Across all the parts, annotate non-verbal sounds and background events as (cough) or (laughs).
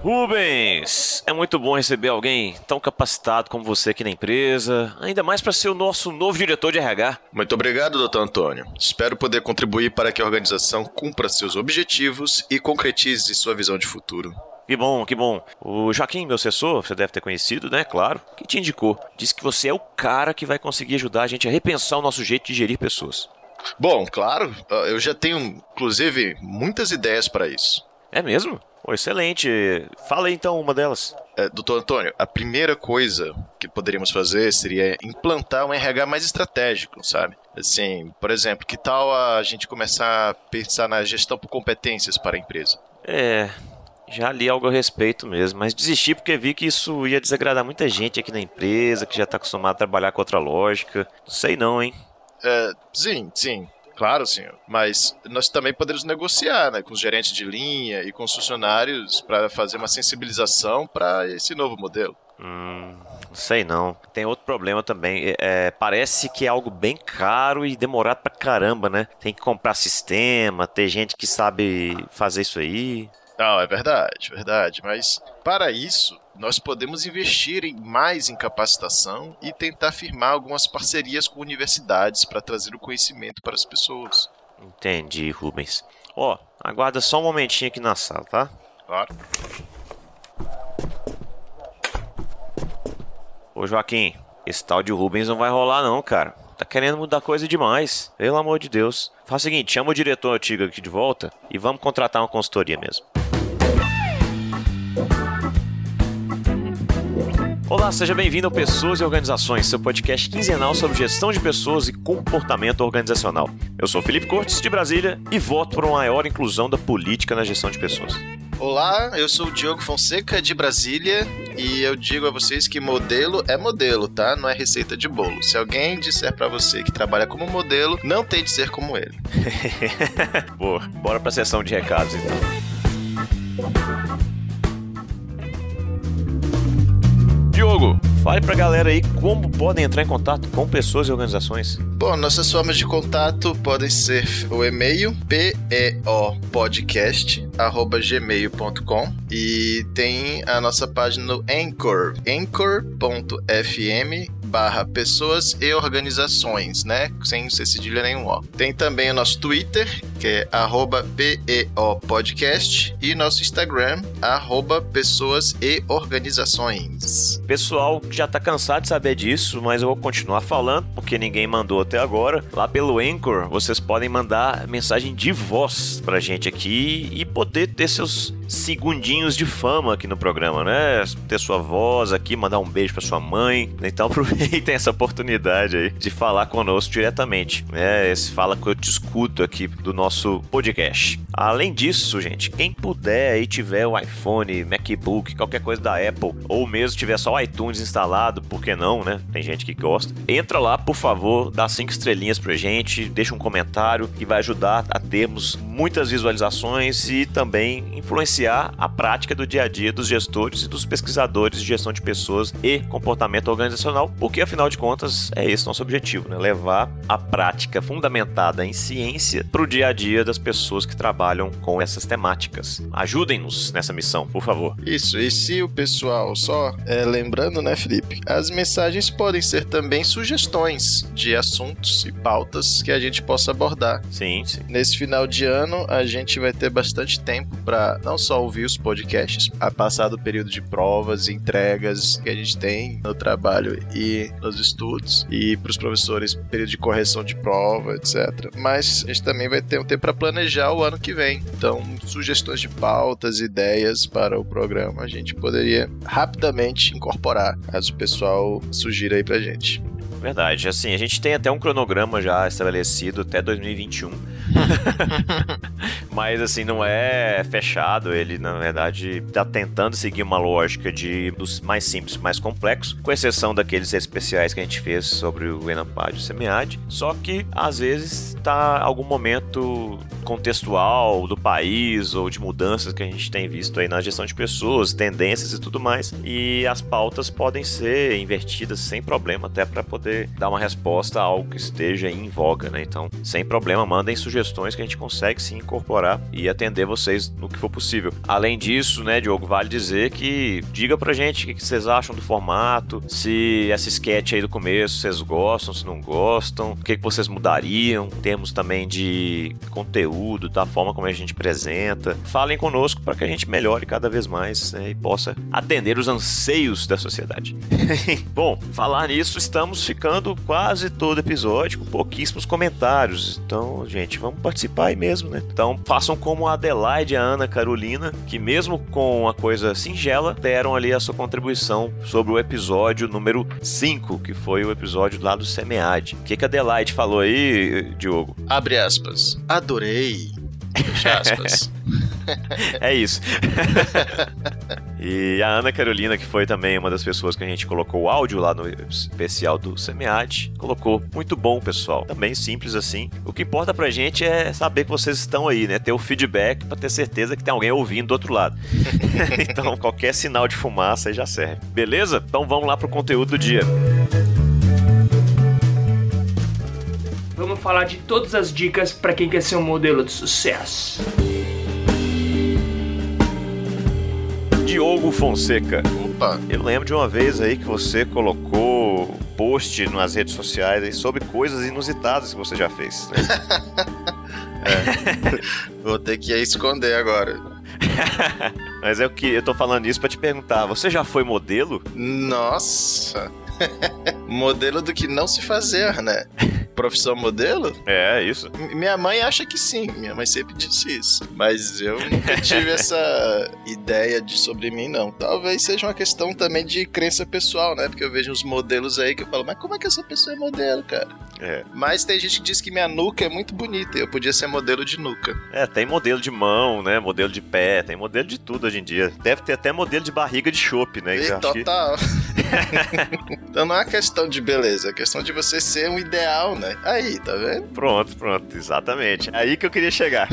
Rubens, é muito bom receber alguém tão capacitado como você aqui na empresa, ainda mais para ser o nosso novo diretor de RH. Muito obrigado, doutor Antônio. Espero poder contribuir para que a organização cumpra seus objetivos e concretize sua visão de futuro. Que bom, que bom. O Joaquim, meu assessor, você deve ter conhecido, né? Claro. Que te indicou. Disse que você é o cara que vai conseguir ajudar a gente a repensar o nosso jeito de gerir pessoas. Bom, claro. Eu já tenho, inclusive, muitas ideias para isso. É mesmo? Excelente. Fala aí, então uma delas. É, doutor Antônio, a primeira coisa que poderíamos fazer seria implantar um RH mais estratégico, sabe? Assim, por exemplo, que tal a gente começar a pensar na gestão por competências para a empresa? É, já li algo a respeito mesmo, mas desisti porque vi que isso ia desagradar muita gente aqui na empresa, que já está acostumado a trabalhar com outra lógica. Não sei não, hein? É, sim, sim. Claro, senhor. Mas nós também podemos negociar né, com os gerentes de linha e com os funcionários para fazer uma sensibilização para esse novo modelo. Hum, não sei não. Tem outro problema também. É, parece que é algo bem caro e demorado pra caramba, né? Tem que comprar sistema, ter gente que sabe fazer isso aí. Não, é verdade, verdade. Mas para isso, nós podemos investir em mais em capacitação e tentar firmar algumas parcerias com universidades para trazer o conhecimento para as pessoas. Entendi, Rubens. Ó, oh, aguarda só um momentinho aqui na sala, tá? Claro. Ô Joaquim, esse tal de Rubens não vai rolar não, cara. Tá querendo mudar coisa demais. Pelo amor de Deus. Faz o seguinte, chama o diretor antigo aqui de volta e vamos contratar uma consultoria mesmo. Olá, seja bem-vindo ao Pessoas e Organizações, seu podcast quinzenal sobre gestão de pessoas e comportamento organizacional. Eu sou Felipe Cortes, de Brasília, e voto por uma maior inclusão da política na gestão de pessoas. Olá, eu sou o Diogo Fonseca, de Brasília, e eu digo a vocês que modelo é modelo, tá? Não é receita de bolo. Se alguém disser para você que trabalha como modelo, não tem de ser como ele. (laughs) Boa, bora pra sessão de recados então. Diogo, fale pra galera aí como podem entrar em contato com pessoas e organizações. Bom, nossas formas de contato podem ser o e-mail peopodcast@gmail.com e tem a nossa página no Anchor, anchor.fm barra pessoas e organizações, né? Sem ser cedilha nenhum ó. Tem também o nosso Twitter, que é arroba PEOpodcast, e nosso Instagram, arroba pessoas e organizações. Pessoal já tá cansado de saber disso, mas eu vou continuar falando, porque ninguém mandou até agora. Lá pelo Anchor, vocês podem mandar mensagem de voz pra gente aqui e poder ter seus segundinhos de fama aqui no programa, né? Ter sua voz aqui, mandar um beijo pra sua mãe. Então (laughs) aproveitem essa oportunidade aí de falar conosco diretamente. É, esse fala que eu te escuto aqui do nosso podcast. Além disso, gente, quem puder e tiver o iPhone, MacBook, qualquer coisa da Apple, ou mesmo tiver só o iTunes instalado, por que não, né? Tem gente que gosta. Entra lá, por favor, dá cinco estrelinhas pra gente, deixa um comentário que vai ajudar a termos muitas visualizações e também influenciar a prática do dia a dia dos gestores e dos pesquisadores de gestão de pessoas e comportamento organizacional, porque afinal de contas é esse nosso objetivo, né? Levar a prática fundamentada em ciência para o dia a dia das pessoas que trabalham com essas temáticas. Ajudem-nos nessa missão, por favor. Isso, e se o pessoal, só é, lembrando, né, Felipe, as mensagens podem ser também sugestões de assuntos e pautas que a gente possa abordar. Sim, sim. Nesse final de ano, ano a gente vai ter bastante tempo para não só ouvir os podcasts, a passar do período de provas e entregas que a gente tem no trabalho e nos estudos, e para os professores, período de correção de prova, etc. Mas a gente também vai ter um tempo para planejar o ano que vem. Então, sugestões de pautas, ideias para o programa, a gente poderia rapidamente incorporar, caso o pessoal sugira aí pra gente. Verdade. Assim, a gente tem até um cronograma já estabelecido até 2021. (laughs) Mas, assim, não é fechado. Ele, na verdade, está tentando seguir uma lógica de dos mais simples, mais complexos, com exceção daqueles especiais que a gente fez sobre o Enampad e o Semiad. Só que, às vezes, tá algum momento contextual do país ou de mudanças que a gente tem visto aí na gestão de pessoas, tendências e tudo mais. E as pautas podem ser invertidas sem problema, até para poder dar uma resposta a algo que esteja em voga, né? Então, sem problema, mandem sugestões que a gente consegue sim incorporar e atender vocês no que for possível. Além disso, né, Diogo, vale dizer que diga pra gente o que vocês acham do formato, se essa sketch aí do começo vocês gostam, se não gostam, o que vocês mudariam, temos também de conteúdo, da forma como a gente apresenta. Falem conosco para que a gente melhore cada vez mais né, e possa atender os anseios da sociedade. (laughs) Bom, falar nisso, estamos ficando quase todo episódio com pouquíssimos comentários. Então, gente, vamos participar aí mesmo, né? Então, façam como a Adelaide e a Ana Carolina, que mesmo com uma coisa singela, deram ali a sua contribuição sobre o episódio número 5, que foi o episódio lá do SEMEAD. O que, que a Adelaide falou aí, Diogo? Abre aspas. Adorei. Fecha aspas. (laughs) é isso. (laughs) e a Ana Carolina, que foi também uma das pessoas que a gente colocou o áudio lá no especial do SEMEAD, colocou muito bom, pessoal. Também simples assim. O que importa pra gente é saber que vocês estão aí, né? Ter o feedback para ter certeza que tem alguém ouvindo do outro lado. (laughs) então, qualquer sinal de fumaça aí já serve. Beleza? Então vamos lá pro conteúdo do dia. Vamos falar de todas as dicas para quem quer ser um modelo de sucesso. Diogo Fonseca. Opa! Eu lembro de uma vez aí que você colocou post nas redes sociais aí sobre coisas inusitadas que você já fez. Né? (laughs) é. Vou ter que esconder agora. (laughs) Mas é o que eu tô falando isso para te perguntar, você já foi modelo? Nossa! (laughs) modelo do que não se fazer, né? Profissão modelo? É, isso. Minha mãe acha que sim, minha mãe sempre disse isso. Mas eu nunca tive (laughs) essa ideia de sobre mim, não. Talvez seja uma questão também de crença pessoal, né? Porque eu vejo uns modelos aí que eu falo, mas como é que essa pessoa é modelo, cara? É. Mas tem gente que diz que minha nuca é muito bonita. Eu podia ser modelo de nuca. É, tem modelo de mão, né? Modelo de pé, tem modelo de tudo hoje em dia. Deve ter até modelo de barriga de chope, né? E, total. Que... (laughs) então não é questão de beleza, é questão de você ser um ideal, né? Aí, tá vendo? Pronto, pronto, exatamente. Aí que eu queria chegar.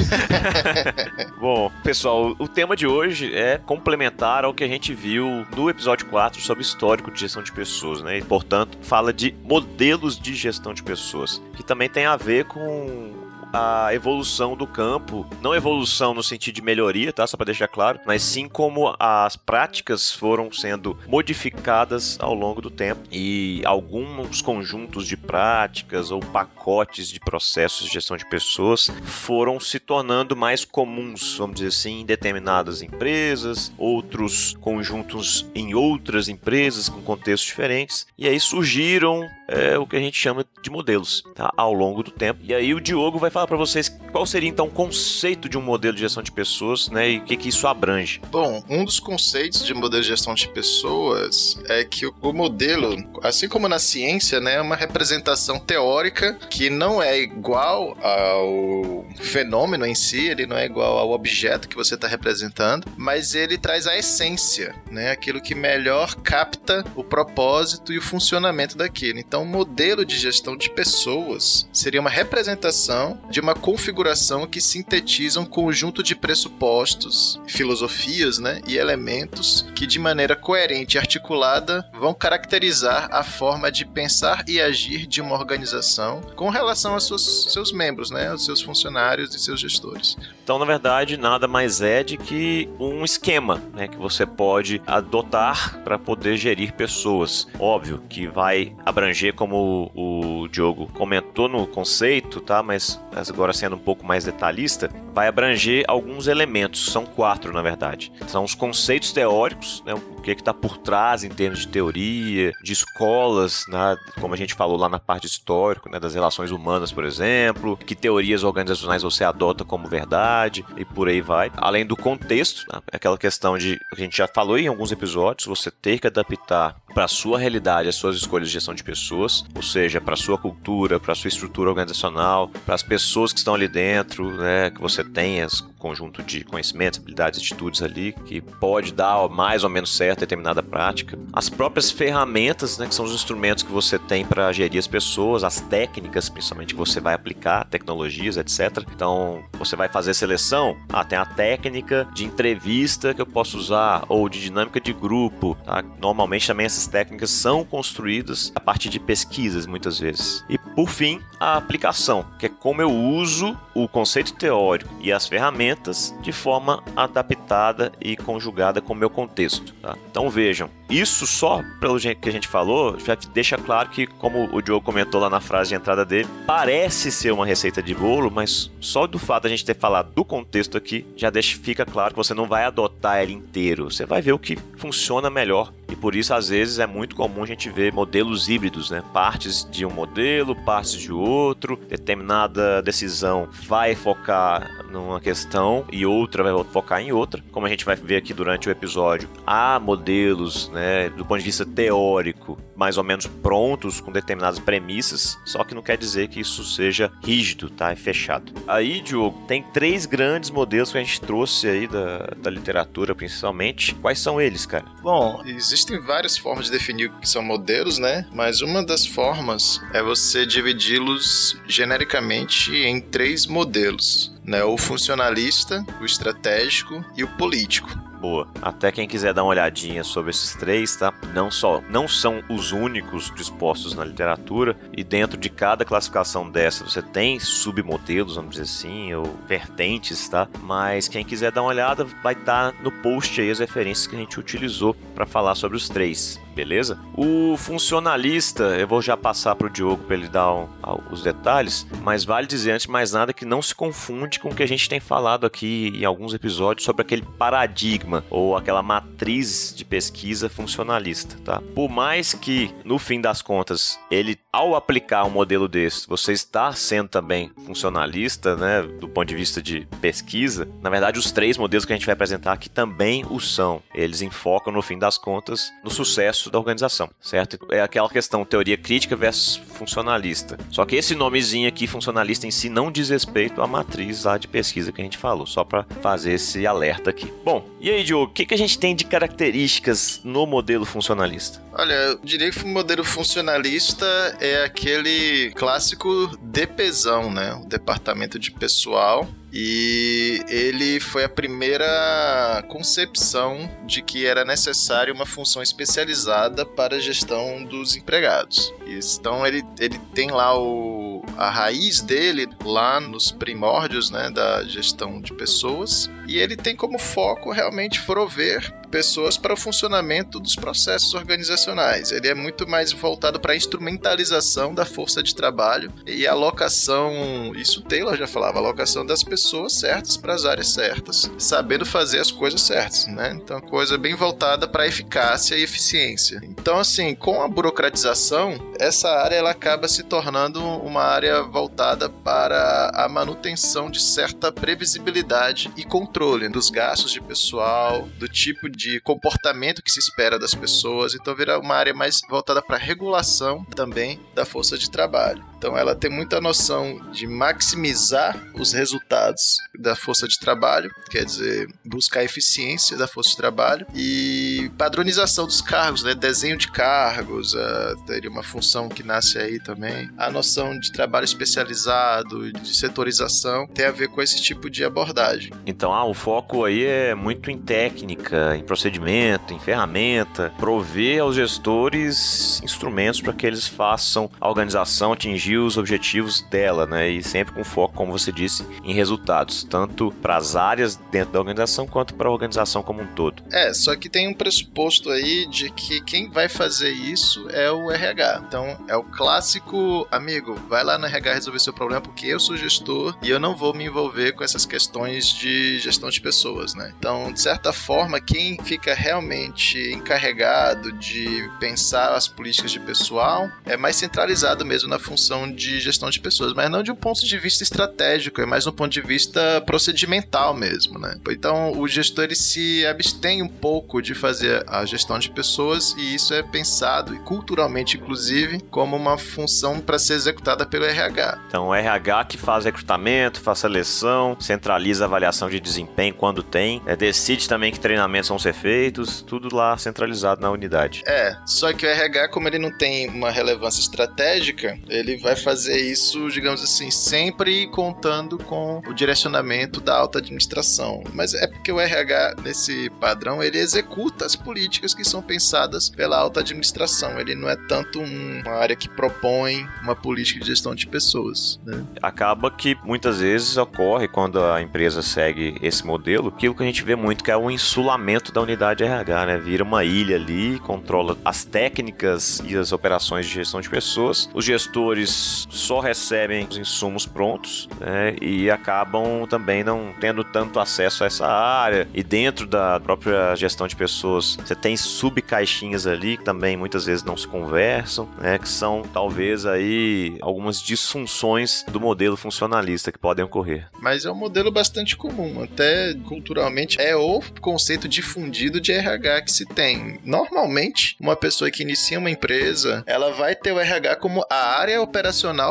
(laughs) Bom, pessoal, o tema de hoje é complementar ao que a gente viu no episódio 4 sobre histórico de gestão de pessoas, né? E, portanto, fala de modelos de gestão de pessoas, que também tem a ver com a evolução do campo, não evolução no sentido de melhoria, tá? Só para deixar claro, mas sim como as práticas foram sendo modificadas ao longo do tempo e alguns conjuntos de práticas ou pacotes de processos de gestão de pessoas foram se tornando mais comuns, vamos dizer assim, em determinadas empresas, outros conjuntos em outras empresas com contextos diferentes, e aí surgiram é, o que a gente chama de modelos, tá? Ao longo do tempo. E aí o Diogo vai falar para vocês qual seria então o conceito de um modelo de gestão de pessoas, né, e o que, que isso abrange. Bom, um dos conceitos de modelo de gestão de pessoas é que o modelo, assim como na ciência, né, é uma representação teórica que não é igual ao fenômeno em si, ele não é igual ao objeto que você está representando, mas ele traz a essência, né, aquilo que melhor capta o propósito e o funcionamento daquilo. Então, o modelo de gestão de pessoas seria uma representação de uma configuração que sintetiza um conjunto de pressupostos, filosofias né, e elementos que, de maneira coerente e articulada, vão caracterizar a forma de pensar e agir de uma organização com relação aos seus, seus membros, né, aos seus funcionários e seus gestores. Então, na verdade, nada mais é de que um esquema né, que você pode adotar para poder gerir pessoas. Óbvio que vai abranger, como o Diogo comentou no conceito, tá? Mas agora sendo um pouco mais detalhista, vai abranger alguns elementos, são quatro na verdade. São os conceitos teóricos, né, o que está por trás em termos de teoria, de escolas, né, como a gente falou lá na parte histórica, né, das relações humanas, por exemplo, que teorias organizacionais você adota como verdade e por aí vai. Além do contexto, né, aquela questão de a gente já falou em alguns episódios, você ter que adaptar para a sua realidade as suas escolhas de gestão de pessoas, ou seja, para sua cultura, para sua estrutura organizacional, para as pessoas que estão ali dentro, né, que você tenha conjunto de conhecimentos, habilidades, atitudes ali que pode dar mais ou menos certo certa determinada prática. As próprias ferramentas, né, que são os instrumentos que você tem para gerir as pessoas, as técnicas, principalmente que você vai aplicar, tecnologias, etc. Então, você vai fazer seleção, ah, tem a técnica de entrevista que eu posso usar ou de dinâmica de grupo. Tá? Normalmente também essas técnicas são construídas a partir de pesquisas, muitas vezes. E por fim, a aplicação, que é como eu uso o conceito teórico e as ferramentas de forma adaptada e conjugada com o meu contexto. Tá? Então vejam, isso só pelo que a gente falou já deixa claro que, como o Joe comentou lá na frase de entrada dele, parece ser uma receita de bolo, mas só do fato de a gente ter falado do contexto aqui já deixa, fica claro que você não vai adotar ele inteiro. Você vai ver o que funciona melhor e por isso, às vezes, é muito comum a gente ver modelos híbridos, né? Partes de um modelo, partes de outro. Determinada decisão vai focar numa questão e outra vai focar em outra. Como a gente vai ver aqui durante o episódio, há modelos, né, do ponto de vista teórico, mais ou menos prontos com determinadas premissas, só que não quer dizer que isso seja rígido, tá? E fechado. Aí, Diogo, tem três grandes modelos que a gente trouxe aí da, da literatura, principalmente. Quais são eles, cara? Bom, existem várias formas de definir o que são modelos, né? Mas uma das formas é você dividi-los genericamente em três modelos né? O funcionalista, o estratégico e o político. Boa. Até quem quiser dar uma olhadinha sobre esses três, tá? Não só, não são os únicos dispostos na literatura e dentro de cada classificação dessa você tem submodelos, vamos dizer assim, ou vertentes, tá? Mas quem quiser dar uma olhada vai estar tá no post aí as referências que a gente utilizou para falar sobre os três beleza? O funcionalista, eu vou já passar para o Diogo para ele dar um, os detalhes, mas vale dizer antes de mais nada que não se confunde com o que a gente tem falado aqui em alguns episódios sobre aquele paradigma ou aquela matriz de pesquisa funcionalista, tá? Por mais que no fim das contas ele ao aplicar um modelo desse, você está sendo também funcionalista, né, do ponto de vista de pesquisa, na verdade os três modelos que a gente vai apresentar aqui também o são. Eles enfocam no fim das contas no sucesso da organização, certo? É aquela questão teoria crítica versus funcionalista. Só que esse nomezinho aqui, funcionalista em si, não diz respeito à matriz lá de pesquisa que a gente falou, só para fazer esse alerta aqui. Bom, e aí, Diogo, o que, que a gente tem de características no modelo funcionalista? Olha, eu diria que o modelo funcionalista é aquele clássico DPzão, né? O departamento de pessoal e ele foi a primeira concepção de que era necessária uma função especializada para a gestão dos empregados. Então ele, ele tem lá o, a raiz dele lá nos primórdios né, da gestão de pessoas e ele tem como foco realmente prover pessoas para o funcionamento dos processos organizacionais. Ele é muito mais voltado para a instrumentalização da força de trabalho e alocação, isso Taylor já falava, alocação das pessoas certas para as áreas certas, sabendo fazer as coisas certas, né? Então, coisa bem voltada para eficácia e eficiência. Então, assim, com a burocratização, essa área ela acaba se tornando uma área voltada para a manutenção de certa previsibilidade e controle dos gastos de pessoal, do tipo de comportamento que se espera das pessoas, então vira uma área mais voltada para regulação também da força de trabalho. Então ela tem muita noção de maximizar os resultados da força de trabalho, quer dizer, buscar a eficiência da força de trabalho e padronização dos cargos, né? Desenho de cargos, uh, teria uma função que nasce aí também. A noção de trabalho especializado, de setorização, tem a ver com esse tipo de abordagem. Então, ah, o foco aí é muito em técnica, em procedimento, em ferramenta, prover aos gestores instrumentos para que eles façam a organização atingir os objetivos dela, né? E sempre com foco, como você disse, em resultados, tanto para as áreas dentro da organização quanto para a organização como um todo. É, só que tem um pressuposto aí de que quem vai fazer isso é o RH. Então, é o clássico amigo, vai lá no RH resolver seu problema porque eu sou gestor e eu não vou me envolver com essas questões de gestão de pessoas, né? Então, de certa forma, quem fica realmente encarregado de pensar as políticas de pessoal é mais centralizado mesmo na função questão de gestão de pessoas, mas não de um ponto de vista estratégico, é mais um ponto de vista procedimental mesmo, né? Então, o gestor ele se abstém um pouco de fazer a gestão de pessoas e isso é pensado, e culturalmente inclusive, como uma função para ser executada pelo RH. Então, o RH que faz recrutamento, faz seleção, centraliza a avaliação de desempenho quando tem, é, decide também que treinamentos vão ser feitos, tudo lá centralizado na unidade. É, só que o RH, como ele não tem uma relevância estratégica, ele vai fazer isso, digamos assim, sempre contando com o direcionamento da alta administração. Mas é porque o RH, nesse padrão, ele executa as políticas que são pensadas pela alta administração. Ele não é tanto uma área que propõe uma política de gestão de pessoas. Né? Acaba que muitas vezes ocorre quando a empresa segue esse modelo, aquilo que a gente vê muito que é o insulamento da unidade RH, né? Vira uma ilha ali, controla as técnicas e as operações de gestão de pessoas. Os gestores só recebem os insumos prontos né? e acabam também não tendo tanto acesso a essa área. E dentro da própria gestão de pessoas, você tem subcaixinhas ali que também muitas vezes não se conversam, né? Que são talvez aí algumas disfunções do modelo funcionalista que podem ocorrer. Mas é um modelo bastante comum, até culturalmente é o conceito difundido de RH que se tem. Normalmente, uma pessoa que inicia uma empresa, ela vai ter o RH como a área operacional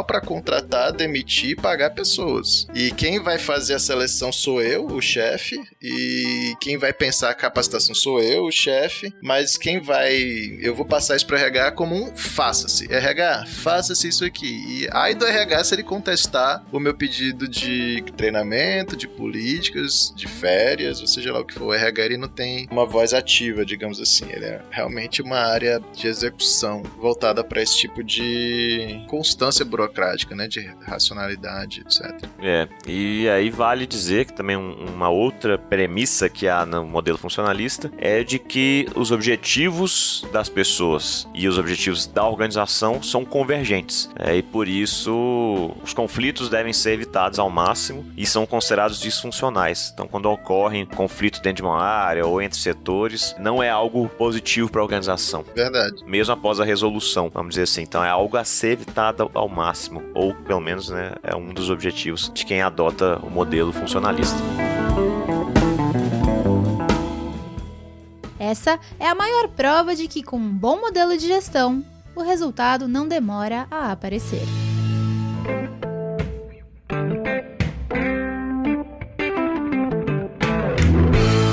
para contratar, demitir e pagar pessoas. E quem vai fazer a seleção sou eu, o chefe, e quem vai pensar a capacitação sou eu, o chefe, mas quem vai. Eu vou passar isso para RH como um faça-se. RH, faça-se isso aqui. E aí do RH se ele contestar o meu pedido de treinamento, de políticas, de férias, ou seja lá o que for, o RH ele não tem uma voz ativa, digamos assim. Ele é realmente uma área de execução voltada para esse tipo de constância burocrática, né? De racionalidade, etc. É, e aí vale dizer que também uma outra premissa que há no modelo funcionalista é de que os objetivos das pessoas e os objetivos da organização são convergentes. É, e por isso os conflitos devem ser evitados ao máximo e são considerados disfuncionais. Então, quando ocorre conflito dentro de uma área ou entre setores, não é algo positivo para a organização. Verdade. Mesmo após a resolução, vamos dizer assim. Então, é algo a ser evitado ao máximo, ou pelo menos né, é um dos objetivos de quem adota o modelo funcionalista. Essa é a maior prova de que, com um bom modelo de gestão, o resultado não demora a aparecer.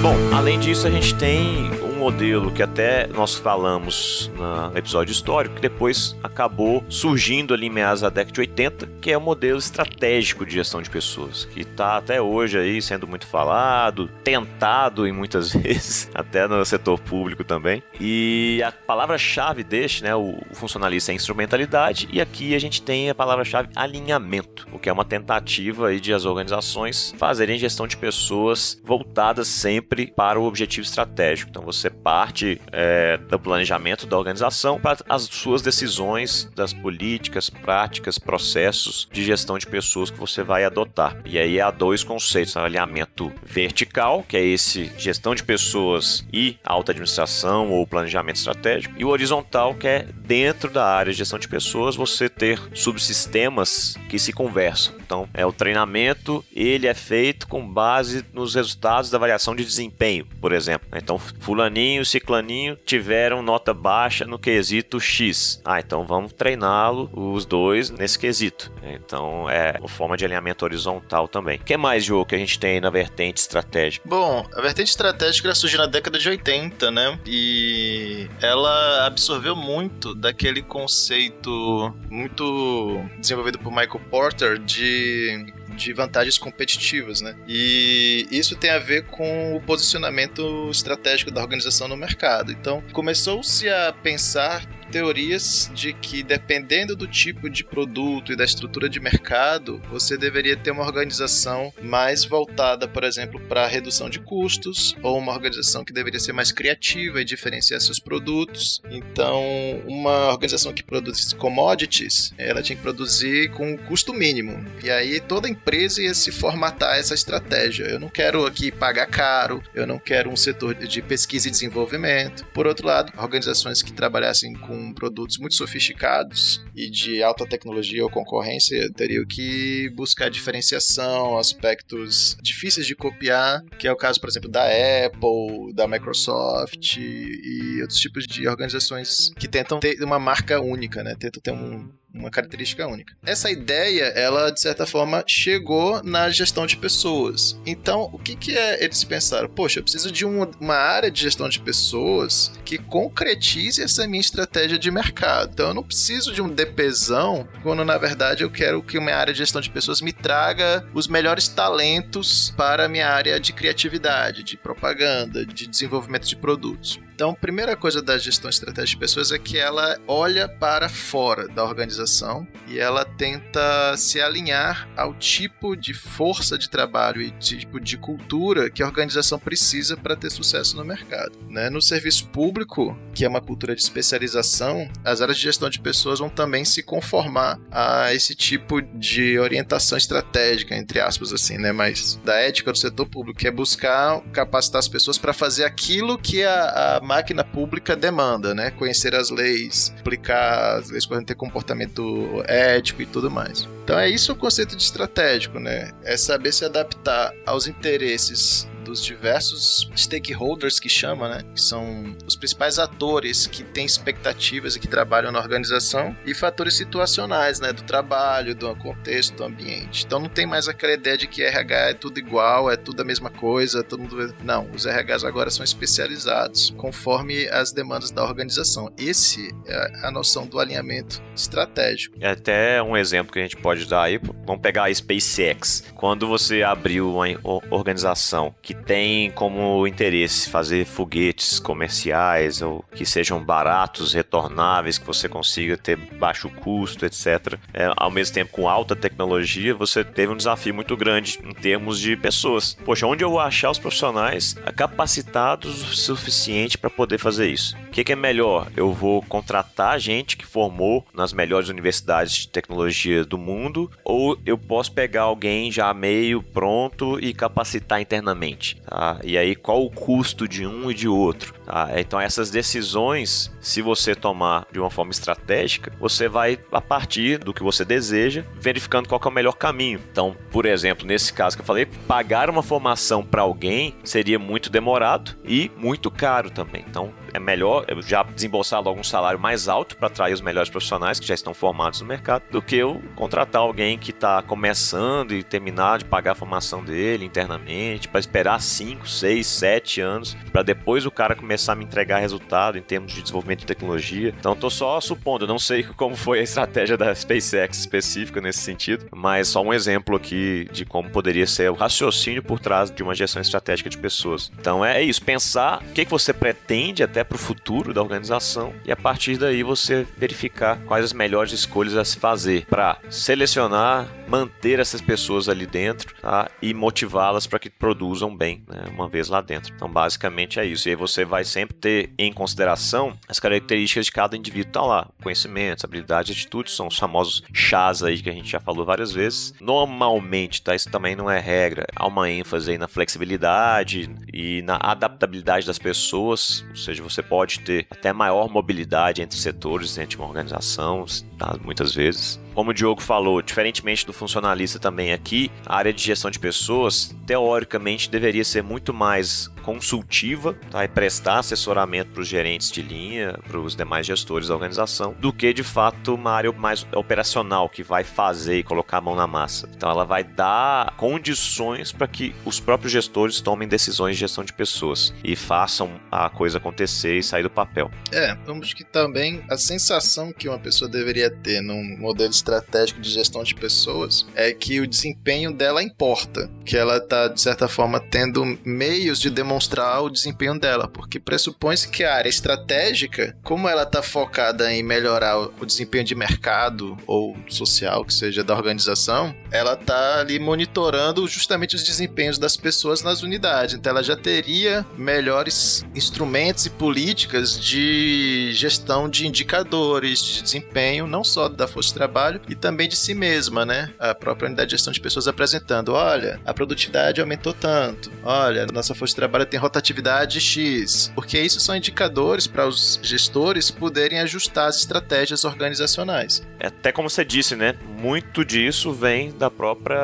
Bom, além disso, a gente tem modelo que até nós falamos no episódio histórico, que depois acabou surgindo ali em meados da década de 80, que é o modelo estratégico de gestão de pessoas, que está até hoje aí sendo muito falado, tentado em muitas (laughs) vezes, até no setor público também. E a palavra-chave deste, né, o funcionalista é instrumentalidade, e aqui a gente tem a palavra-chave alinhamento, o que é uma tentativa aí de as organizações fazerem gestão de pessoas voltadas sempre para o objetivo estratégico. Então você parte é, do planejamento da organização para as suas decisões das políticas, práticas, processos de gestão de pessoas que você vai adotar. E aí há dois conceitos: alinhamento vertical, que é esse gestão de pessoas e alta administração ou planejamento estratégico, e o horizontal, que é dentro da área de gestão de pessoas você ter subsistemas que se conversam. Então, é o treinamento, ele é feito com base nos resultados da avaliação de desempenho, por exemplo. Então, fulaninho fulaninho, ciclaninho tiveram nota baixa no quesito X. Ah, então vamos treiná-lo os dois nesse quesito. Então é uma forma de alinhamento horizontal também. O que mais, João, que a gente tem na vertente estratégica? Bom, a vertente estratégica surgiu na década de 80, né? E ela absorveu muito daquele conceito muito desenvolvido por Michael Porter de de vantagens competitivas, né? E isso tem a ver com o posicionamento estratégico da organização no mercado. Então, começou-se a pensar teorias de que, dependendo do tipo de produto e da estrutura de mercado, você deveria ter uma organização mais voltada, por exemplo, para redução de custos, ou uma organização que deveria ser mais criativa e diferenciar seus produtos. Então, uma organização que produz commodities, ela tinha que produzir com um custo mínimo. E aí toda empresa ia se formatar essa estratégia. Eu não quero aqui pagar caro, eu não quero um setor de pesquisa e desenvolvimento. Por outro lado, organizações que trabalhassem com produtos muito sofisticados e de alta tecnologia ou concorrência, teriam que buscar diferenciação, aspectos difíceis de copiar, que é o caso, por exemplo, da Apple, da Microsoft e outros tipos de organizações que tentam ter uma marca única, né? Tentam ter um, uma característica única. Essa ideia, ela de certa forma chegou na gestão de pessoas. Então, o que que é eles pensaram? Poxa, eu preciso de um, uma área de gestão de pessoas que concretize essa minha estratégia de mercado. Então, eu não preciso de um DPzão, quando na verdade eu quero que uma área de gestão de pessoas me traga os melhores talentos para a minha área de criatividade, de propaganda, de desenvolvimento de produtos. Então, primeira coisa da gestão estratégica de pessoas é que ela olha para fora da organização e ela tenta se alinhar ao tipo de força de trabalho e tipo de cultura que a organização precisa para ter sucesso no mercado. Né? No serviço público, que é uma cultura de especialização, as áreas de gestão de pessoas vão também se conformar a esse tipo de orientação estratégica, entre aspas, assim, né? Mas da ética do setor público, que é buscar capacitar as pessoas para fazer aquilo que a, a máquina pública demanda, né? Conhecer as leis, aplicar as leis para ter comportamento ético e tudo mais. Então é isso o conceito de estratégico, né? É saber se adaptar aos interesses dos diversos stakeholders que chama, né? Que são os principais atores que têm expectativas e que trabalham na organização e fatores situacionais, né? Do trabalho, do contexto, do ambiente. Então não tem mais aquela ideia de que RH é tudo igual, é tudo a mesma coisa, todo mundo. Não, os RHs agora são especializados conforme as demandas da organização. Esse é a noção do alinhamento estratégico. É até um exemplo que a gente pode dar aí, vamos pegar a SpaceX. Quando você abriu uma organização que tem como interesse fazer foguetes comerciais ou que sejam baratos, retornáveis, que você consiga ter baixo custo, etc. É, ao mesmo tempo, com alta tecnologia, você teve um desafio muito grande em termos de pessoas. Poxa, onde eu vou achar os profissionais capacitados o suficiente para poder fazer isso? O que, que é melhor? Eu vou contratar gente que formou nas melhores universidades de tecnologia do mundo ou eu posso pegar alguém já meio pronto e capacitar internamente? Tá? E aí, qual o custo de um e de outro? Tá? Então, essas decisões, se você tomar de uma forma estratégica, você vai, a partir do que você deseja, verificando qual é o melhor caminho. Então, por exemplo, nesse caso que eu falei, pagar uma formação para alguém seria muito demorado e muito caro também. Então, é melhor já desembolsar logo um salário mais alto para atrair os melhores profissionais que já estão formados no mercado do que eu contratar alguém que está começando e terminar de pagar a formação dele internamente para esperar 5, 6, 7 anos para depois o cara começar a me entregar resultado em termos de desenvolvimento de tecnologia. Então tô só supondo, não sei (laughs) como foi a estratégia da SpaceX específica nesse sentido, mas só um exemplo aqui de como poderia ser o raciocínio por trás de uma gestão estratégica de pessoas. Então é isso, pensar o que você pretende até para o futuro da organização e a partir daí você verificar quais as melhores escolhas a se fazer para selecionar manter essas pessoas ali dentro tá? e motivá-las para que produzam bem né? uma vez lá dentro. Então, basicamente é isso. E aí você vai sempre ter em consideração as características de cada indivíduo. Então, lá, conhecimentos, habilidades, atitudes são os famosos chás aí que a gente já falou várias vezes. Normalmente, tá? Isso também não é regra. Há uma ênfase aí na flexibilidade e na adaptabilidade das pessoas, ou seja, você pode ter até maior mobilidade entre setores dentro de uma organização, tá? muitas vezes. Como o Diogo falou, diferentemente do funcionalista também aqui, a área de gestão de pessoas, teoricamente, deveria ser muito mais consultiva tá? e prestar assessoramento para os gerentes de linha, para os demais gestores da organização, do que de fato uma área mais operacional que vai fazer e colocar a mão na massa. Então ela vai dar condições para que os próprios gestores tomem decisões de gestão de pessoas e façam a coisa acontecer e sair do papel. É, vamos que também a sensação que uma pessoa deveria ter num modelo estratégico de gestão de pessoas é que o desempenho dela importa, que ela está de certa forma tendo meios de demonstrar o desempenho dela, porque pressupõe-se que a área estratégica, como ela está focada em melhorar o desempenho de mercado ou social, que seja da organização, ela está ali monitorando justamente os desempenhos das pessoas nas unidades. Então ela já teria melhores instrumentos e políticas de gestão de indicadores de desempenho, não só da força de trabalho, e também de si mesma, né? A própria unidade de gestão de pessoas apresentando, olha, a produtividade produtividade aumentou tanto. Olha, nossa força de trabalho tem rotatividade X. Porque isso são indicadores para os gestores poderem ajustar as estratégias organizacionais. É até como você disse, né? Muito disso vem da própria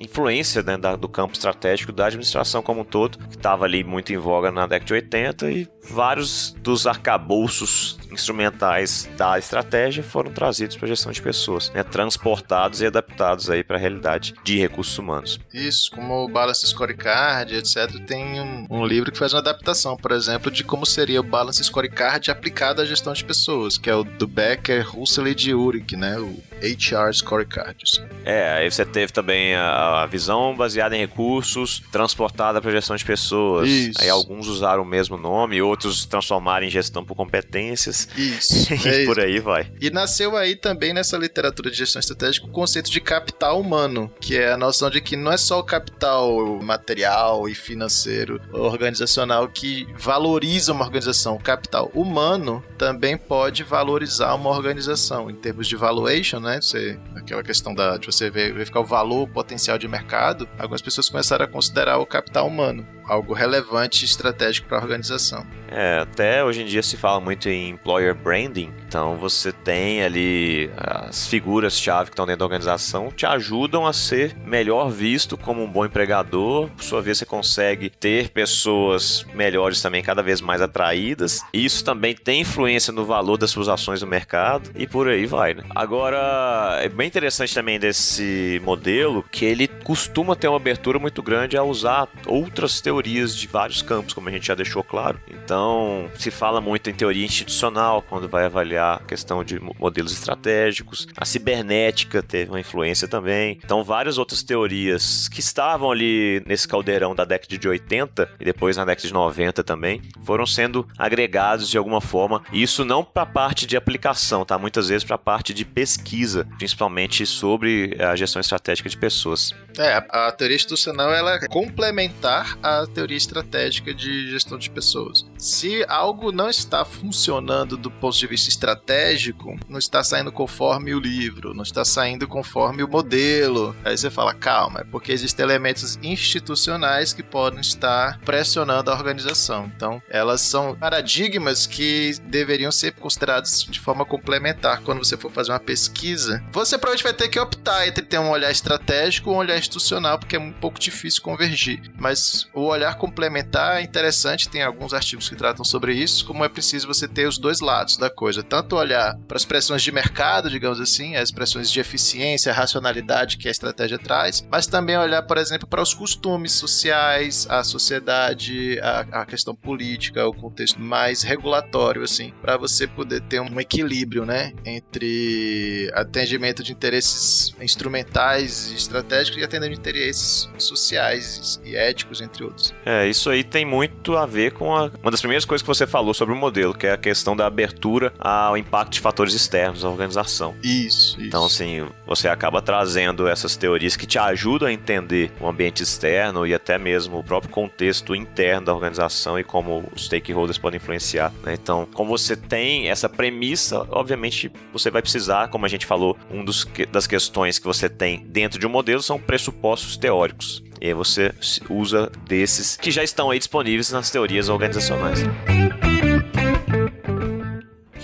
influência né, da, do campo estratégico da administração como um todo, que estava ali muito em voga na década de 80 e vários dos arcabouços instrumentais da estratégia foram trazidos para a gestão de pessoas, né, transportados e adaptados aí para a realidade de recursos humanos. Isso, como o Balance Scorecard, etc. Tem um, um, livro que faz uma adaptação, por exemplo, de como seria o Balance Scorecard aplicado à gestão de pessoas, que é o do Becker, Russell e de Uric, né, o HR Scorecard. É, aí você teve também a, a visão baseada em recursos, transportada para a gestão de pessoas. Isso. Aí alguns usaram o mesmo nome, outros transformaram em gestão por competências. Isso. (laughs) e é por aí vai. E nasceu aí também nessa literatura de gestão estratégica o conceito de capital humano, que é a noção de que não é só o capital material e financeiro, organizacional que valoriza uma organização. O capital humano também pode valorizar uma organização em termos de valuation, né? Você, aquela questão da, de você verificar o valor, potencial de mercado. Algumas pessoas começaram a considerar o capital humano algo relevante e estratégico para a organização. É, até hoje em dia se fala muito em employer branding, então você tem ali as figuras-chave que estão dentro da organização te ajudam a ser melhor visto como um bom empregador, por sua vez você consegue ter pessoas melhores também cada vez mais atraídas. Isso também tem influência no valor das suas ações no mercado e por aí vai, né? Agora, é bem interessante também desse modelo que ele costuma ter uma abertura muito grande a usar outras teorias teorias de vários campos, como a gente já deixou claro. Então, se fala muito em teoria institucional quando vai avaliar a questão de modelos estratégicos. A cibernética teve uma influência também. Então, várias outras teorias que estavam ali nesse caldeirão da década de 80 e depois na década de 90 também, foram sendo agregados de alguma forma. Isso não para a parte de aplicação, tá? Muitas vezes para a parte de pesquisa, principalmente sobre a gestão estratégica de pessoas. É, a, teoria institucional ela é complementar a teoria estratégica de gestão de pessoas. Se algo não está funcionando do ponto de vista estratégico, não está saindo conforme o livro, não está saindo conforme o modelo, aí você fala, calma, é porque existem elementos institucionais que podem estar pressionando a organização. Então, elas são paradigmas que deveriam ser considerados de forma complementar quando você for fazer uma pesquisa. Você provavelmente vai ter que optar entre ter um olhar estratégico ou um olhar institucional, porque é um pouco difícil convergir. Mas o olhar complementar é interessante, tem alguns artigos que tratam sobre isso, como é preciso você ter os dois lados da coisa, tanto olhar para as pressões de mercado, digamos assim, as pressões de eficiência, racionalidade que a estratégia traz, mas também olhar, por exemplo, para os costumes sociais, a sociedade, a, a questão política, o contexto mais regulatório, assim, para você poder ter um equilíbrio, né, entre atendimento de interesses instrumentais e estratégicos e atendimento de interesses sociais e éticos, entre outros. É, isso aí tem muito a ver com a, uma das primeiras coisas que você falou sobre o modelo, que é a questão da abertura ao impacto de fatores externos à organização. Isso, isso. Então, assim, você acaba trazendo essas teorias que te ajudam a entender o ambiente externo e até mesmo o próprio contexto interno da organização e como os stakeholders podem influenciar. Né? Então, como você tem essa premissa, obviamente você vai precisar, como a gente falou, um dos das questões que você tem dentro de um modelo são pressupostos teóricos. E aí você usa desses que já estão aí disponíveis nas teorias organizacionais.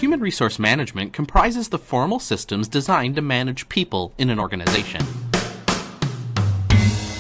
Human resource management comprises the formal systems designed to manage people in an organization.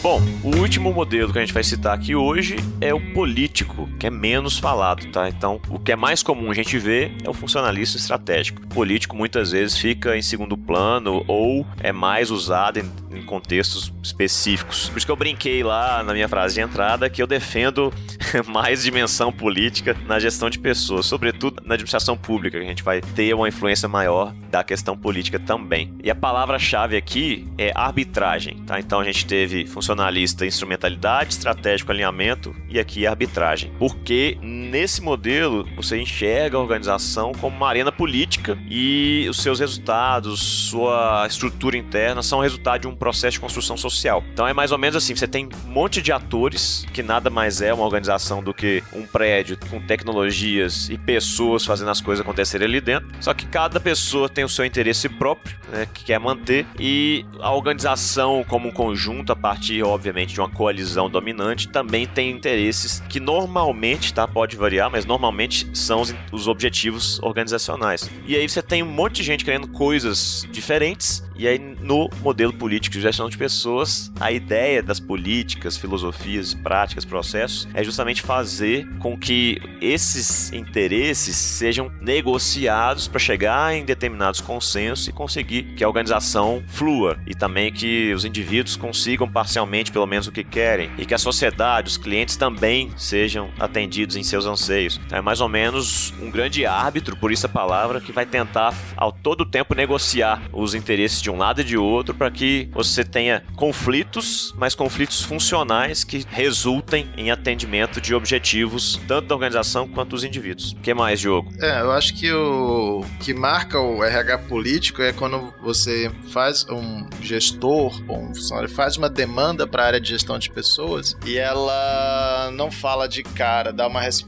Bom, o último modelo que a gente vai citar aqui hoje é o político, que é menos falado, tá? Então, o que é mais comum a gente ver é o funcionalista estratégico. O político muitas vezes fica em segundo plano ou é mais usado em, em contextos específicos. Por isso que eu brinquei lá na minha frase de entrada que eu defendo (laughs) mais dimensão política na gestão de pessoas, sobretudo na administração pública, que a gente vai ter uma influência maior da questão política também. E a palavra-chave aqui é arbitragem, tá? Então a gente teve funcionalista funcionalista instrumentalidade, estratégico alinhamento e aqui arbitragem. Porque nesse modelo você enxerga a organização como uma arena política e os seus resultados, sua estrutura interna são resultado de um processo de construção social. Então é mais ou menos assim, você tem um monte de atores que nada mais é uma organização do que um prédio com tecnologias e pessoas fazendo as coisas acontecerem ali dentro. Só que cada pessoa tem o seu interesse próprio, né, que quer manter e a organização como um conjunto a partir obviamente de uma coalizão dominante, também tem interesses que normalmente, tá, pode variar, mas normalmente são os, os objetivos organizacionais. E aí você tem um monte de gente querendo coisas diferentes e aí, no modelo político de gestão de pessoas, a ideia das políticas, filosofias, práticas, processos é justamente fazer com que esses interesses sejam negociados para chegar em determinados consensos e conseguir que a organização flua e também que os indivíduos consigam parcialmente, pelo menos, o que querem e que a sociedade, os clientes também sejam atendidos em seus anseios. Então, é mais ou menos um grande árbitro, por isso a palavra, que vai tentar ao todo tempo negociar os interesses de um lado e de outro para que você tenha conflitos, mas conflitos funcionais que resultem em atendimento de objetivos tanto da organização quanto dos indivíduos. O que mais, Diogo? É, eu acho que o que marca o RH político é quando você faz um gestor ou um funcionário faz uma demanda para a área de gestão de pessoas e ela não fala de cara, dá uma resposta.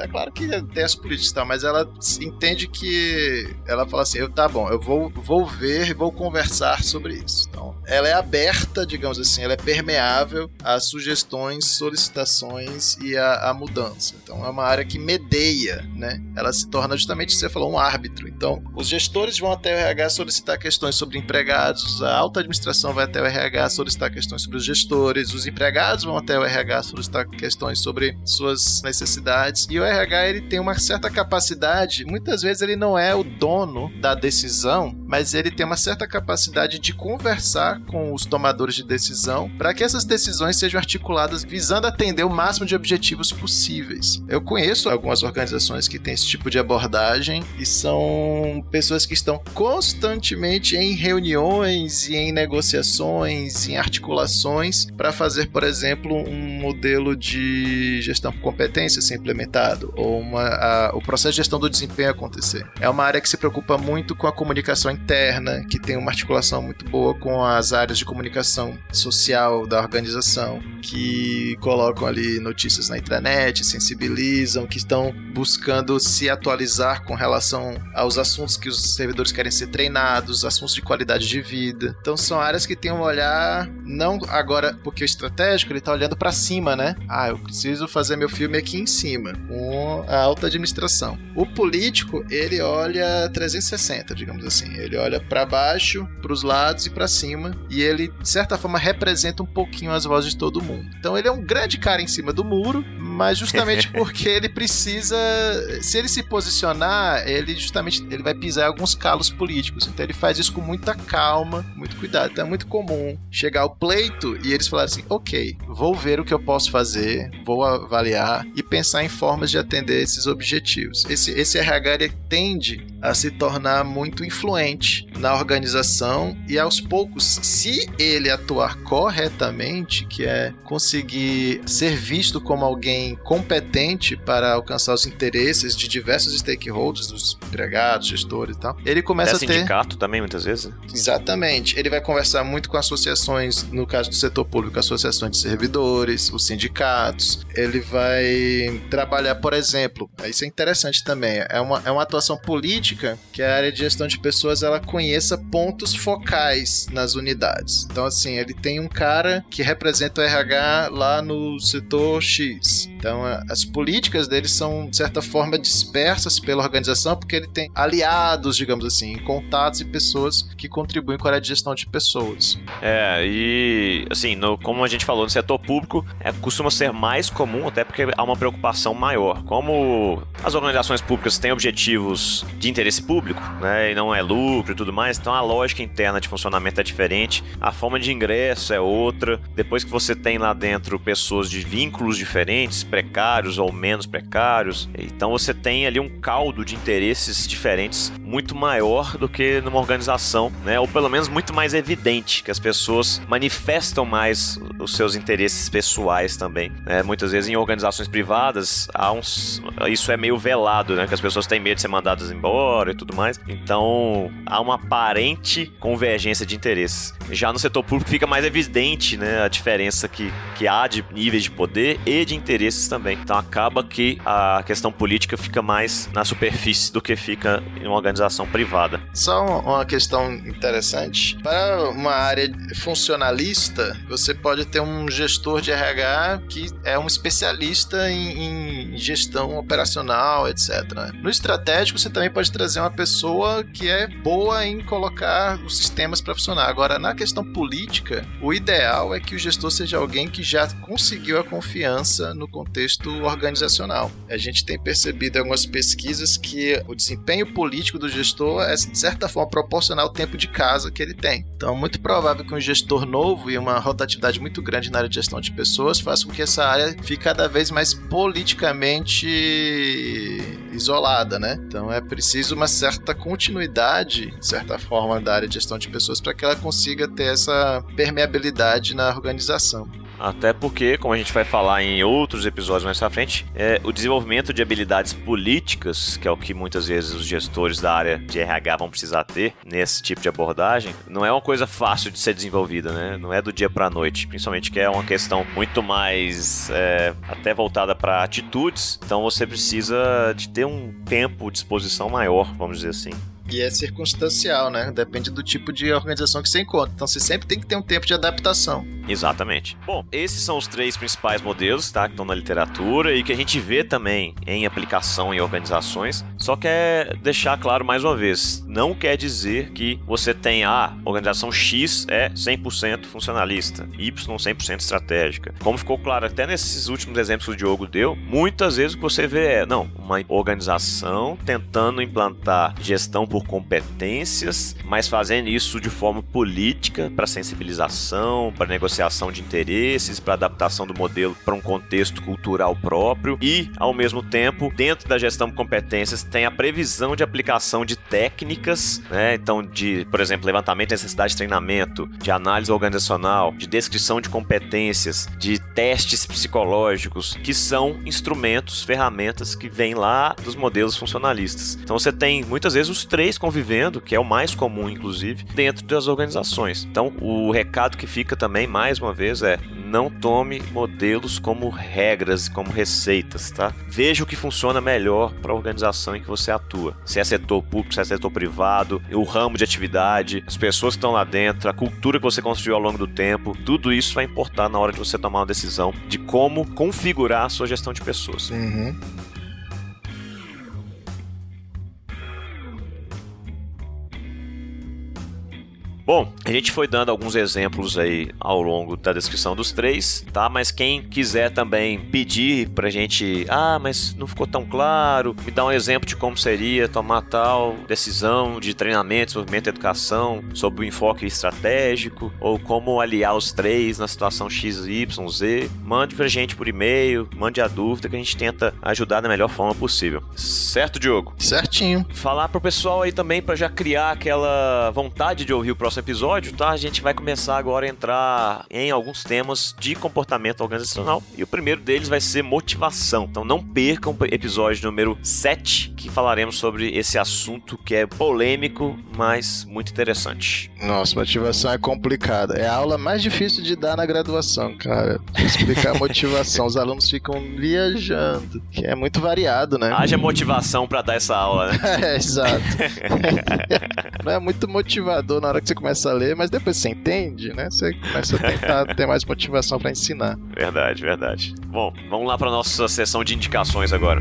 É claro que tem as políticas, tá, mas ela entende que ela fala assim, eu tá bom, eu vou vou ver, vou conversar sobre isso. Então, ela é aberta, digamos assim, ela é permeável a sugestões, solicitações e a, a mudança. Então, é uma área que medeia, né? Ela se torna justamente, você falou, um árbitro. Então, os gestores vão até o RH solicitar questões sobre empregados, a alta administração vai até o RH solicitar questões sobre os gestores, os empregados vão até o RH solicitar questões sobre suas necessidades. E o RH ele tem uma certa capacidade, muitas vezes ele não é o dono da decisão, mas ele tem uma certa capacidade de conversar com os tomadores de decisão para que essas decisões sejam articuladas visando atender o máximo de objetivos possíveis. Eu conheço algumas organizações que têm esse tipo de abordagem e são pessoas que estão constantemente em reuniões e em negociações, em articulações para fazer, por exemplo, um modelo de gestão por competência ser implementado ou uma, a, o processo de gestão do desempenho acontecer. É uma área que se preocupa muito com a comunicação interna, que tem uma articulação muito boa com as áreas de comunicação social da organização, que colocam ali notícias na intranet, sensibilizam, que estão buscando se atualizar com relação aos assuntos que os servidores querem ser treinados, assuntos de qualidade de vida. Então são áreas que têm um olhar não agora porque o estratégico ele está olhando para cima, né? Ah, eu preciso fazer meu filme aqui em cima, com a alta administração. O político, ele olha 360, digamos assim. Ele olha para baixo, para os lados e para cima, e ele de certa forma representa um pouquinho as vozes de todo mundo. Então ele é um grande cara em cima do muro, mas justamente (laughs) porque ele precisa, se ele se posicionar, ele justamente ele vai pisar alguns calos políticos. Então ele faz isso com muita calma, muito cuidado. Então é muito comum chegar ao pleito e eles falarem assim: "OK, vou ver o que eu posso fazer, vou avaliar e pensar em formas de atender esses objetivos". Esse esse RH ele tende a se tornar muito influente na organização e aos poucos, se ele atuar corretamente, que é conseguir ser visto como alguém competente para alcançar os interesses de diversos stakeholders, dos empregados, gestores e tal, ele começa é a ter sindicato também muitas vezes. né? Exatamente. Ele vai conversar muito com associações, no caso do setor público, associações de servidores, os sindicatos. Ele vai trabalhar, por exemplo, isso é interessante também, é uma, é uma atuação política que a área de gestão de pessoas ela conheça pontos focais nas unidades. Então, assim, ele tem um cara que representa o RH lá no setor X. Então, as políticas dele são, de certa forma, dispersas pela organização, porque ele tem aliados, digamos assim, contatos e pessoas que contribuem com a área de gestão de pessoas. É, e assim, no- como a gente falou no setor público, é, costuma ser mais comum, até porque há uma preocupação maior. Como as organizações públicas têm objetivos de interesse público, né, e não é lucro e tudo mais, então a lógica interna de funcionamento é diferente, a forma de ingresso é outra. Depois que você tem lá dentro pessoas de vínculos diferentes, precários ou menos precários, então você tem ali um caldo de interesses diferentes muito maior do que numa organização, né? Ou pelo menos muito mais evidente que as pessoas manifestam mais os seus interesses pessoais também. né? Muitas vezes em organizações privadas uns, isso é meio velado, né? Que as pessoas têm medo de ser mandadas embora fora e tudo mais. Então, há uma aparente convergência de interesses. Já no setor público fica mais evidente, né, a diferença que, que há de níveis de poder e de interesses também. Então, acaba que a questão política fica mais na superfície do que fica em uma organização privada. Só uma questão interessante. Para uma área funcionalista, você pode ter um gestor de RH que é um especialista em, em gestão operacional, etc. No estratégico, você também pode trazer uma pessoa que é boa em colocar os sistemas para funcionar. Agora, na questão política, o ideal é que o gestor seja alguém que já conseguiu a confiança no contexto organizacional. A gente tem percebido em algumas pesquisas que o desempenho político do gestor é, de certa forma, proporcional ao tempo de casa que ele tem. Então, é muito provável que um gestor novo e uma rotatividade muito grande na área de gestão de pessoas faça com que essa área fique cada vez mais politicamente isolada, né? Então é preciso uma certa continuidade, de certa forma, da área de gestão de pessoas para que ela consiga ter essa permeabilidade na organização. Até porque, como a gente vai falar em outros episódios mais pra frente, é, o desenvolvimento de habilidades políticas, que é o que muitas vezes os gestores da área de RH vão precisar ter nesse tipo de abordagem, não é uma coisa fácil de ser desenvolvida, né? Não é do dia pra noite, principalmente que é uma questão muito mais é, até voltada para atitudes, então você precisa de ter um tempo de exposição maior, vamos dizer assim. E é circunstancial, né? Depende do tipo de organização que você encontra. Então você sempre tem que ter um tempo de adaptação. Exatamente. Bom, esses são os três principais modelos, tá? Que estão na literatura e que a gente vê também em aplicação em organizações. Só quer deixar claro mais uma vez: não quer dizer que você tem a ah, organização X é 100% funcionalista, Y 100% estratégica. Como ficou claro até nesses últimos exemplos que o Diogo deu, muitas vezes o que você vê é, não, uma organização tentando implantar gestão por competências, mas fazendo isso de forma política para sensibilização, para negociação negociação de interesses, para adaptação do modelo para um contexto cultural próprio e, ao mesmo tempo, dentro da gestão de competências, tem a previsão de aplicação de técnicas, né? Então, de, por exemplo, levantamento de necessidade de treinamento, de análise organizacional, de descrição de competências, de testes psicológicos, que são instrumentos, ferramentas que vêm lá dos modelos funcionalistas. Então, você tem muitas vezes os três convivendo, que é o mais comum, inclusive, dentro das organizações. Então, o recado que fica também mais mais uma vez, é não tome modelos como regras, como receitas, tá? Veja o que funciona melhor para a organização em que você atua. Se é setor público, se é setor privado, o ramo de atividade, as pessoas que estão lá dentro, a cultura que você construiu ao longo do tempo, tudo isso vai importar na hora de você tomar uma decisão de como configurar a sua gestão de pessoas. Uhum. Bom, a gente foi dando alguns exemplos aí ao longo da descrição dos três, tá? Mas quem quiser também pedir pra gente, ah, mas não ficou tão claro, me dá um exemplo de como seria tomar tal decisão de treinamento, desenvolvimento e educação, sobre o enfoque estratégico, ou como aliar os três na situação X, Y, Z, mande pra gente por e-mail, mande a dúvida que a gente tenta ajudar da melhor forma possível. Certo, Diogo? Certinho. Falar pro pessoal aí também para já criar aquela vontade de ouvir o próximo episódio, tá? A gente vai começar agora a entrar em alguns temas de comportamento organizacional. E o primeiro deles vai ser motivação. Então não percam o episódio número 7, que falaremos sobre esse assunto que é polêmico, mas muito interessante. Nossa, motivação é complicada. É a aula mais difícil de dar na graduação, cara. Explicar motivação. Os alunos ficam viajando, que é muito variado, né? Haja motivação para dar essa aula, né? (laughs) é, exato. (laughs) Não é muito motivador na hora que você começa a ler, mas depois você entende, né? Você começa a tentar (laughs) ter mais motivação para ensinar. Verdade, verdade. Bom, vamos lá para nossa sessão de indicações agora.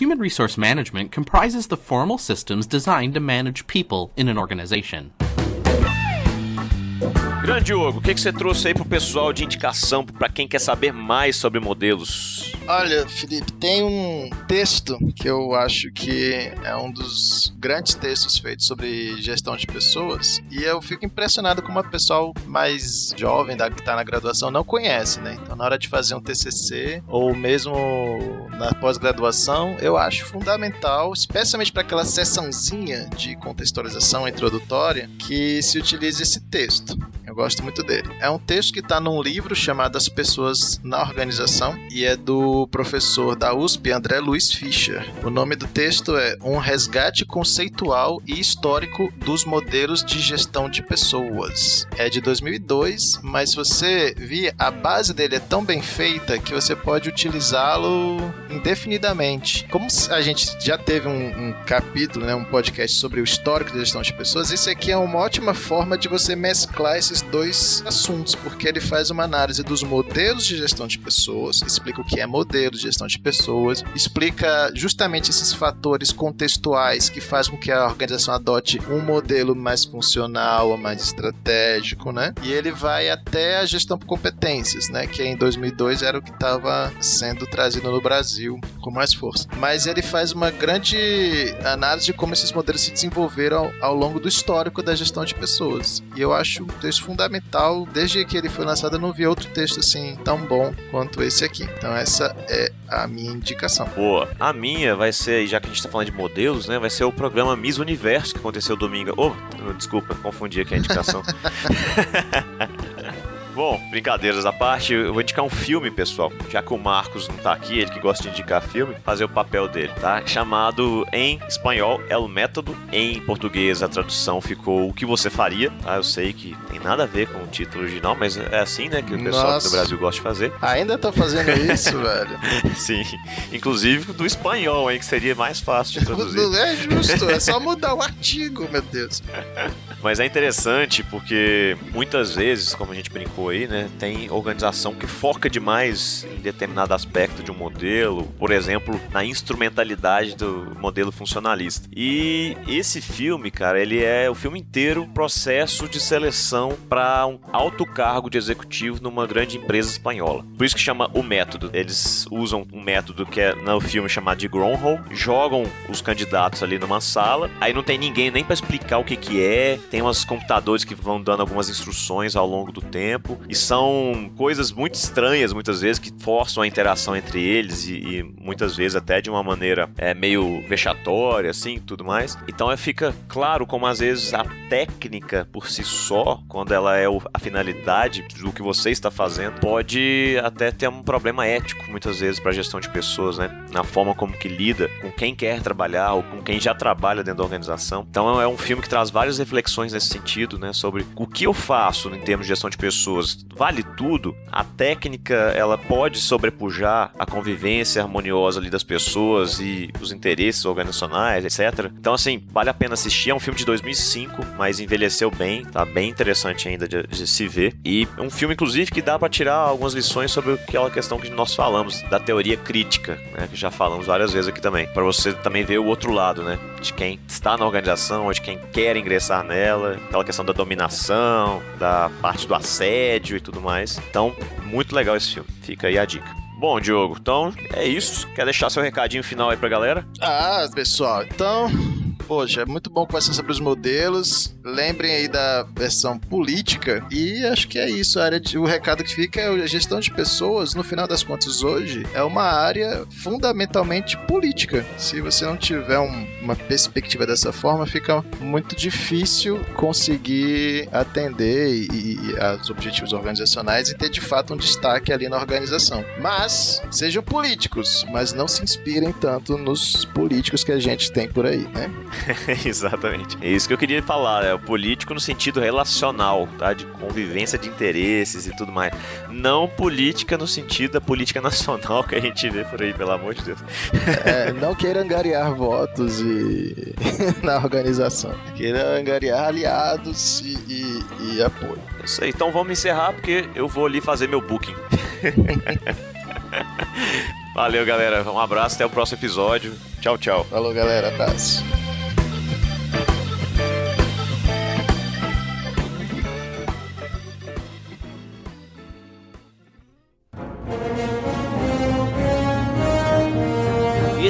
Human resource management comprises the formal systems designed to manage people in an organization. Grande Diogo, o que, que você trouxe aí pro pessoal de indicação para quem quer saber mais sobre modelos? Olha, Felipe, tem um texto que eu acho que é um dos grandes textos feitos sobre gestão de pessoas e eu fico impressionado como o pessoal mais jovem da, que está na graduação não conhece, né? Então, na hora de fazer um TCC ou mesmo na pós-graduação, eu acho fundamental, especialmente para aquela sessãozinha de contextualização introdutória, que se utilize esse texto. Eu gosto muito dele. É um texto que está num livro chamado As Pessoas na Organização e é do professor da USP, André Luiz Fischer. O nome do texto é Um Resgate Conceitual e Histórico dos Modelos de Gestão de Pessoas. É de 2002, mas você vir, a base dele é tão bem feita que você pode utilizá-lo indefinidamente. Como a gente já teve um, um capítulo, né, um podcast sobre o histórico da gestão de pessoas, esse aqui é uma ótima forma de você mesclar esses dois assuntos, porque ele faz uma análise dos modelos de gestão de pessoas, explica o que é modelo de gestão de pessoas, explica justamente esses fatores contextuais que fazem com que a organização adote um modelo mais funcional, mais estratégico, né? E ele vai até a gestão por competências, né? Que em 2002 era o que estava sendo trazido no Brasil com mais força. Mas ele faz uma grande análise de como esses modelos se desenvolveram ao, ao longo do histórico da gestão de pessoas. E eu acho um texto fundamental. Desde que ele foi lançado, eu não vi outro texto assim tão bom quanto esse aqui. Então essa é a minha indicação. Boa. A minha vai ser, já que a gente tá falando de modelos, né? Vai ser o programa Miss Universo que aconteceu domingo. Oh, desculpa, confundi aqui a indicação. (laughs) Bom, brincadeiras à parte, eu vou indicar um filme, pessoal. Já que o Marcos não tá aqui, ele que gosta de indicar filme, fazer o papel dele, tá? Chamado em espanhol El Método. Em português a tradução ficou O que você faria, tá? Eu sei que tem nada a ver com o título original, mas é assim, né, que o pessoal Nossa. do Brasil gosta de fazer. Ainda tá fazendo (laughs) isso, velho? Sim, inclusive do espanhol, hein, que seria mais fácil de traduzir. Não (laughs) é justo, é só mudar o artigo, meu Deus. Mas é interessante porque muitas vezes, como a gente brincou aí, né, tem organização que foca demais em determinado aspecto de um modelo, por exemplo, na instrumentalidade do modelo funcionalista. E esse filme, cara, ele é o filme inteiro processo de seleção para um alto cargo de executivo numa grande empresa espanhola. Por isso que chama o método. Eles usam um método que é no filme chamado de Groundhog, jogam os candidatos ali numa sala, aí não tem ninguém nem para explicar o que que é, tem uns computadores que vão dando algumas instruções ao longo do tempo, e são coisas muito estranhas muitas vezes que forçam a interação entre eles e, e muitas vezes até de uma maneira é, meio vexatória, assim, tudo mais. Então é, fica claro como às vezes a técnica por si só, quando ela é a finalidade do que você está fazendo, pode até ter um problema ético muitas vezes para a gestão de pessoas, né? Na forma como que lida com quem quer trabalhar ou com quem já trabalha dentro da organização. Então é um filme que traz várias reflexões nesse sentido, né? Sobre o que eu faço em termos de gestão de pessoas. Vale tudo? A técnica, ela pode sobrepujar a convivência harmoniosa ali das pessoas e os interesses organizacionais, etc. Então, assim, vale a pena assistir. É um filme de 2005, mas envelheceu bem, tá bem interessante ainda de, de se ver. E um filme, inclusive, que dá para tirar algumas lições sobre aquela questão que nós falamos, da teoria crítica, né? Que já falamos várias vezes aqui também. Para você também ver o outro lado, né? De quem está na organização, de quem quer ingressar nela, aquela questão da dominação, da parte do assédio e tudo mais. Então, muito legal esse filme. Fica aí a dica. Bom, Diogo, então é isso. Quer deixar seu recadinho final aí pra galera? Ah, pessoal, então. Poxa, é muito bom conversar sobre os modelos. Lembrem aí da versão política. E acho que é isso. A área de- o recado que fica é a gestão de pessoas, no final das contas, hoje, é uma área fundamentalmente política. Se você não tiver um- uma perspectiva dessa forma, fica muito difícil conseguir atender e, e aos objetivos organizacionais e ter de fato um destaque ali na organização. Mas sejam políticos, mas não se inspirem tanto nos políticos que a gente tem por aí, né? (laughs) Exatamente. É isso que eu queria falar, é o político no sentido relacional, tá? De convivência de interesses e tudo mais. Não política no sentido da política (laughs) nacional que a gente vê por aí, pelo amor de Deus. É, não queira angariar votos e (laughs) na organização. Queira angariar aliados e, e- e apoio. É Isso aí. Então vamos encerrar porque eu vou ali fazer meu booking. (laughs) Valeu, galera. Um abraço, até o próximo episódio. Tchau, tchau. Falou, galera. Abraço.